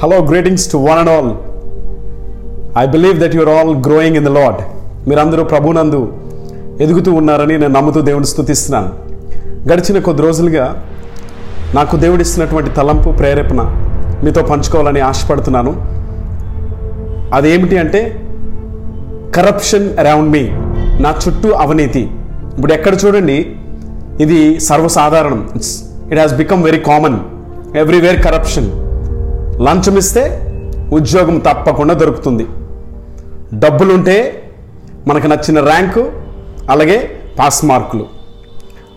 Hello greetings to one and all I believe that your all growing in the lord మీరందరూ ప్రభునందు ఎదుగుతూ ఉన్నారని నేను నమ్ముతూ దేవుని స్థుతిస్తున్నాను గడిచిన కొద్ది రోజులుగా నాకు దేవుడిస్తున్నటువంటి తలంపు ప్రేరేపణ మీతో పంచుకోవాలని ఆశపడుతున్నాను. అదేమిటి అంటే కరప్షన్ అరౌండ్ మీ నా చుట్టూ అవినీతి. ఇప్పుడు ఎక్కడ చూడండి ఇది సర్వసాధారణం. It's it has become very common everywhere corruption లంచం ఇస్తే ఉద్యోగం తప్పకుండా దొరుకుతుంది. డబ్బులుంటే మనకు నచ్చిన ర్యాంకు అలాగే పాస్ మార్కులు.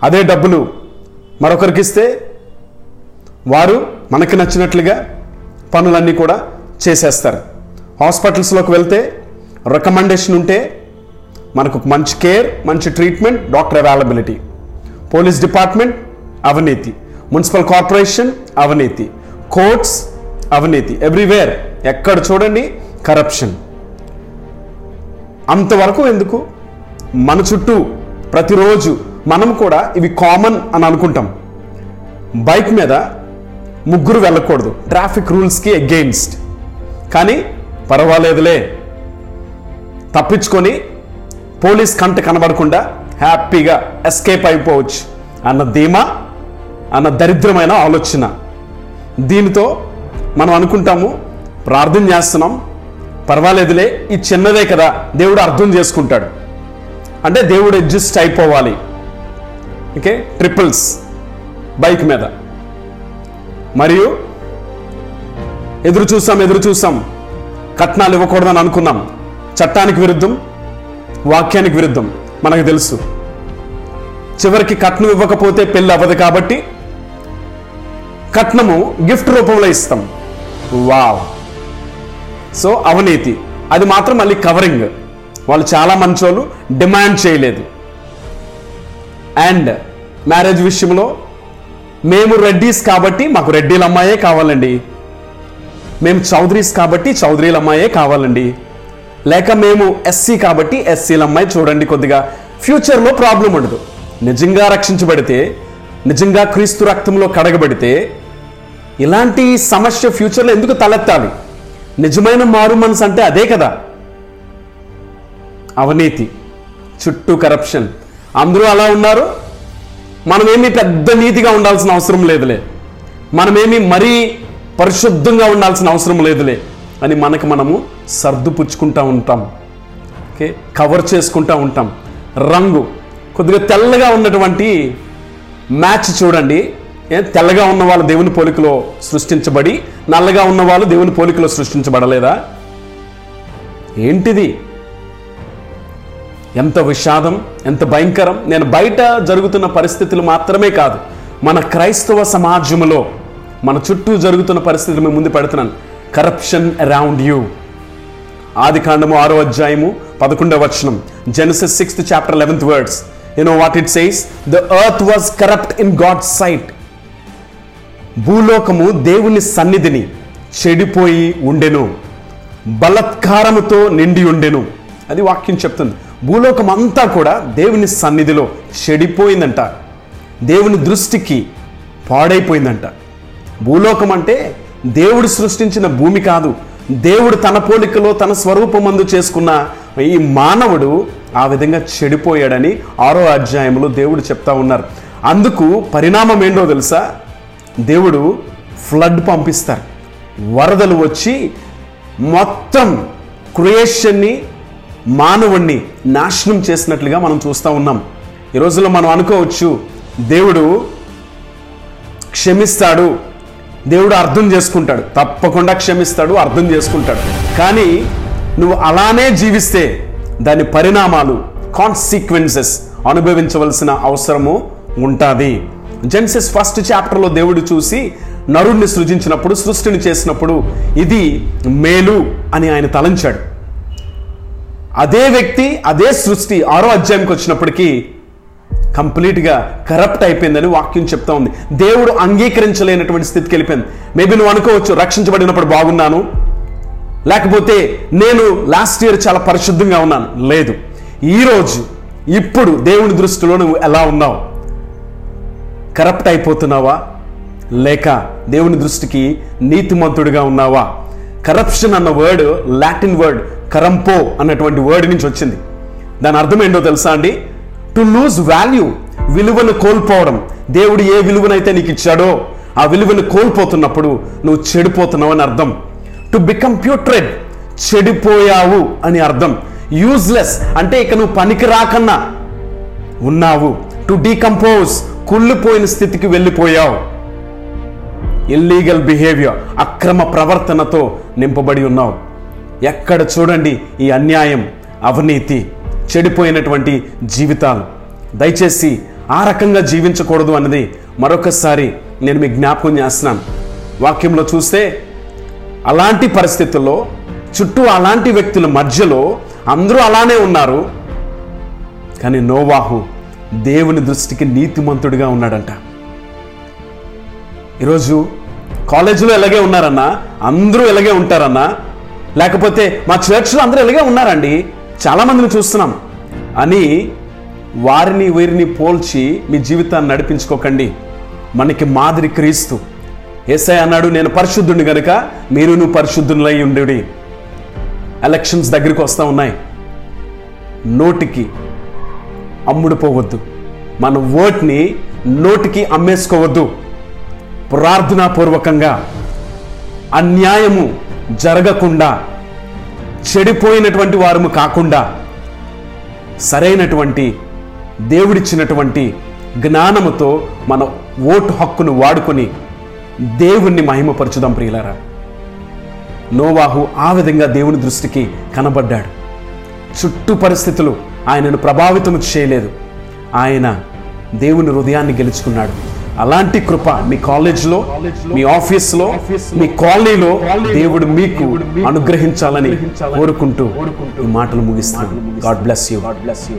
అదే డబ్బులు మరొకరికి ఇస్తే వారు మనకి నచ్చినట్లుగా పనులన్నీ కూడా చేసేస్తారు. హాస్పిటల్స్లోకి వెళ్తే రికమెండేషన్ ఉంటే మనకు మంచి కేర్ మంచి treatment doctor availability. Police department అవినీతి. మున్సిపల్ కార్పొరేషన్ అవినీతి. కోర్ట్స్ అవినీతి. ఎవ్రీవేర్ ఎక్కడ చూడండి? కరప్షన్ అంతవరకు ఎందుకు? మన చుట్టూ ప్రతిరోజు మనం కూడా ఇవి కామన్ అని అనుకుంటాం. బైక్ మీద ముగ్గురు వెళ్ళకూడదు. ట్రాఫిక్ రూల్స్కి అగెయిన్స్ట్ కానీ పర్వాలేదులే. తప్పించుకొని పోలీస్ కంట కనబడకుండా హ్యాపీగా ఎస్కేప్ అయిపోవచ్చు. అన్న ధీమా అన్న దరిద్రమైన ఆలోచన. దీనితో మనం అనుకుంటాము ప్రార్థన చేస్తున్నాం పర్వాలేదులే ఈ చిన్నదే కదా దేవుడు అర్థం చేసుకుంటాడు. అంటే దేవుడు అడ్జస్ట్ అయిపోవాలి. ఓకే? ట్రిపుల్స్ బైక్ మీద. మరియు ఎదురు చూసాం ఎదురు చూసాం కట్నాలు ఇవ్వకూడదని అనుకున్నాం. చట్టానికి విరుద్ధం వాక్యానికి విరుద్ధం మనకు తెలుసు. చివరికి కట్నం ఇవ్వకపోతే పెళ్ళి అవ్వదు కాబట్టి కట్నము గిఫ్ట్ రూపంలో ఇస్తాం. వావ్. సో అవినీతి. అది మాత్రం మళ్ళీ కవరింగ్ వాళ్ళు చాలా మంచోళ్ళు డిమాండ్ చేయలేదు. అండ్ మ్యారేజ్ విషయంలో మేము రెడ్డీస్ కాబట్టి మాకు రెడ్డిల అమ్మాయే కావాలండి. మేము చౌదరీస్ కాబట్టి చౌదరీల అమ్మాయే కావాలండి. లేక మేము ఎస్సీ కాబట్టి ఎస్సీల అమ్మాయి చూడండి కొద్దిగా. ఫ్యూచర్లో ప్రాబ్లం ఉండదు. నిజంగా రక్షించబడితే నిజంగా క్రీస్తు రక్తంలో కడగబడితే ఇలాంటి సమస్య ఫ్యూచర్లో ఎందుకు తలెత్తాలి? నిజమైన మారు మనసు అంటే అదే కదా. అవినీతి చుట్టూ కరప్షన్ అందరూ అలా ఉన్నారు. మనమేమి పెద్ద నీతిగా ఉండాల్సిన అవసరం లేదులే. మనమేమి మరీ పరిశుద్ధంగా ఉండాల్సిన అవసరం లేదులే అని మనకు మనము సర్దుపుచ్చుకుంటా ఉంటాం. ఓకే? కవర్ చేసుకుంటా ఉంటాం. రంగు కొద్దిగా తెల్లగా ఉన్నటువంటి మ్యాచ్ చూడండి. తెల్లగా ఉన్న వాళ్ళు దేవుని పోలికలో సృష్టించబడి నల్లగా ఉన్న వాళ్ళు దేవుని పోలికలో సృష్టించబడలేదా? ఏంటిది? ఎంత విషాదం ఎంత భయంకరం. నేను బయట జరుగుతున్న పరిస్థితులు మాత్రమే కాదు మన క్రైస్తవ సమాజంలో మన చుట్టూ జరుగుతున్న పరిస్థితులు మేము ముందు పెడుతున్నాను. కరప్షన్ అరౌండ్ యూ ఆది కాండము ఆరో అధ్యాయము పదకొండవ వచనం. Genesis sixth chapter eleventh words you know what it says the earth was corrupt in God sight భూలోకము దేవుని సన్నిధిని చెడిపోయి ఉండెను. బలత్కారముతో నిండి ఉండెను. అది వాక్యం చెప్తుంది. భూలోకం అంతా కూడా దేవుని సన్నిధిలో చెడిపోయిందంట. దేవుని దృష్టికి పాడైపోయిందంట. భూలోకం అంటే దేవుడు సృష్టించిన భూమి కాదు. దేవుడు తన పోలికలో తన స్వరూపమందు చేసుకున్న ఈ మానవుడు ఆ విధంగా చెడిపోయాడని ఆరో అధ్యాయంలో దేవుడు చెప్తా ఉన్నారు. అందుకు పరిణామం ఏంటో తెలుసా? దేవుడు ఫ్లడ్ పంపిస్తారు. వరదలు వచ్చి మొత్తం క్రియేషన్ని మానవుణ్ణి నాశనం చేసినట్లుగా మనం చూస్తూ ఉన్నాం. ఈ రోజుల్లో మనం అనుకోవచ్చు దేవుడు క్షమిస్తాడు దేవుడు అర్థం చేసుకుంటాడు. తప్పకుండా క్షమిస్తాడు అర్థం చేసుకుంటాడు. కానీ నువ్వు అలానే జీవిస్తే దాని పరిణామాలు కాన్సిక్వెన్సెస్ అనుభవించవలసిన అవసరము ఉంటుంది. జెన్సిస్ ఫస్ట్ చాప్టర్లో దేవుడు చూసి నరుణ్ణి సృజించినప్పుడు సృష్టిని చేసినప్పుడు ఇది మేలు అని ఆయన తలంచాడు. అదే వ్యక్తి అదే సృష్టి ఆరో అధ్యాయంకి వచ్చినప్పటికీ కంప్లీట్గా కరప్ట్ అయిపోయిందని వాక్యం చెప్తా ఉంది. దేవుడు అంగీకరించలేనటువంటి స్థితికి వెళ్ళిపోయింది. మేబీ నువ్వు అనుకోవచ్చు రక్షించబడినప్పుడు బాగున్నాను. లేకపోతే నేను లాస్ట్ ఇయర్ చాలా పరిశుద్ధంగా ఉన్నాను. లేదు. ఈరోజు ఇప్పుడు దేవుని దృష్టిలో నువ్వు ఎలా ఉన్నావు? కరప్ట్ అయిపోతున్నావా? లేక దేవుని దృష్టికి నీతిమంతుడిగా ఉన్నావా? కరప్షన్ అన్న వర్డ్ లాటిన్ వర్డ్ కరంపో అన్నటువంటి వర్డ్ నుంచి వచ్చింది. దాని అర్థం ఏంటో తెలుసా అండి? టు లూజ్ వాల్యూ విలువను కోల్పోవడం. దేవుడు ఏ విలువనైతే నీకు ఇచ్చాడో ఆ విలువను కోల్పోతున్నప్పుడు నువ్వు చెడిపోతున్నావు అని అర్థం. టు బికమ్ ప్యూట్రెడ్ చెడిపోయావు అని అర్థం. యూజ్లెస్ అంటే ఇక నువ్వు పనికి రాకన్నా ఉన్నావు. టు డీకంపోజ్ కుళ్ళిపోయిన స్థితికి వెళ్ళిపోయావు. ఇల్లీగల్ బిహేవియర్ అక్రమ ప్రవర్తనతో నింపబడి ఉన్నావు. ఎక్కడ చూడండి ఈ అన్యాయం అవినీతి చెడిపోయినటువంటి జీవితాలు. దయచేసి ఆ రకంగా జీవించకూడదు అన్నది మరొకసారి నేను మీకు జ్ఞాపకం చేస్తున్నాను. వాక్యంలో చూస్తే అలాంటి పరిస్థితుల్లో చుట్టూ అలాంటి వ్యక్తుల మధ్యలో అందరూ అలానే ఉన్నారు. కానీ నోవాహు దేవుని దృష్టికి నీతిమంతుడిగా ఉన్నాడంట. ఈరోజు కాలేజీలో ఎలాగే ఉన్నారన్నా అందరూ ఎలాగే ఉంటారన్నా లేకపోతే మా చర్చ్లో అందరూ ఎలాగే ఉన్నారండి? చాలామందిని చూస్తున్నాం. అని వారిని వీరిని పోల్చి మీ జీవితాన్ని నడిపించుకోకండి. మనకి మాదిరి క్రీస్తు. ఏసై అన్నాడు నేను పరిశుద్ధుడిని గనుక మీరు నువ్వు పరిశుద్ధులై ఉండు ఎలక్షన్స్ దగ్గరికి వస్తూ ఉన్నాయి. నోటికి అమ్ముడుపోవద్దు. మన ఓట్ని నోటికి అమ్మేసుకోవద్దు. ప్రార్థనాపూర్వకంగా అన్యాయము జరగకుండా చెడిపోయినటువంటి వారము కాకుండా సరైనటువంటి దేవుడిచ్చినటువంటి జ్ఞానముతో మన ఓటు హక్కును వాడుకొని దేవుణ్ణి మహిమపరచుదాం ప్రియులారా. నోవాహు ఆ విధంగా దేవుని దృష్టికి కనబడ్డాడు. చుట్టూ పరిస్థితులు ఆయనను ప్రభావితం చేయలేదు. ఆయన దేవుని హృదయాన్ని గెలుచుకున్నాడు. అలాంటి కృప మీ కాలేజ్లో మీ ఆఫీస్లో మీ కాలనీలో దేవుడు మీకు అనుగ్రహించాలని కోరుకుంటూ ఈ మాటలు ముగిస్తాను God bless you God bless you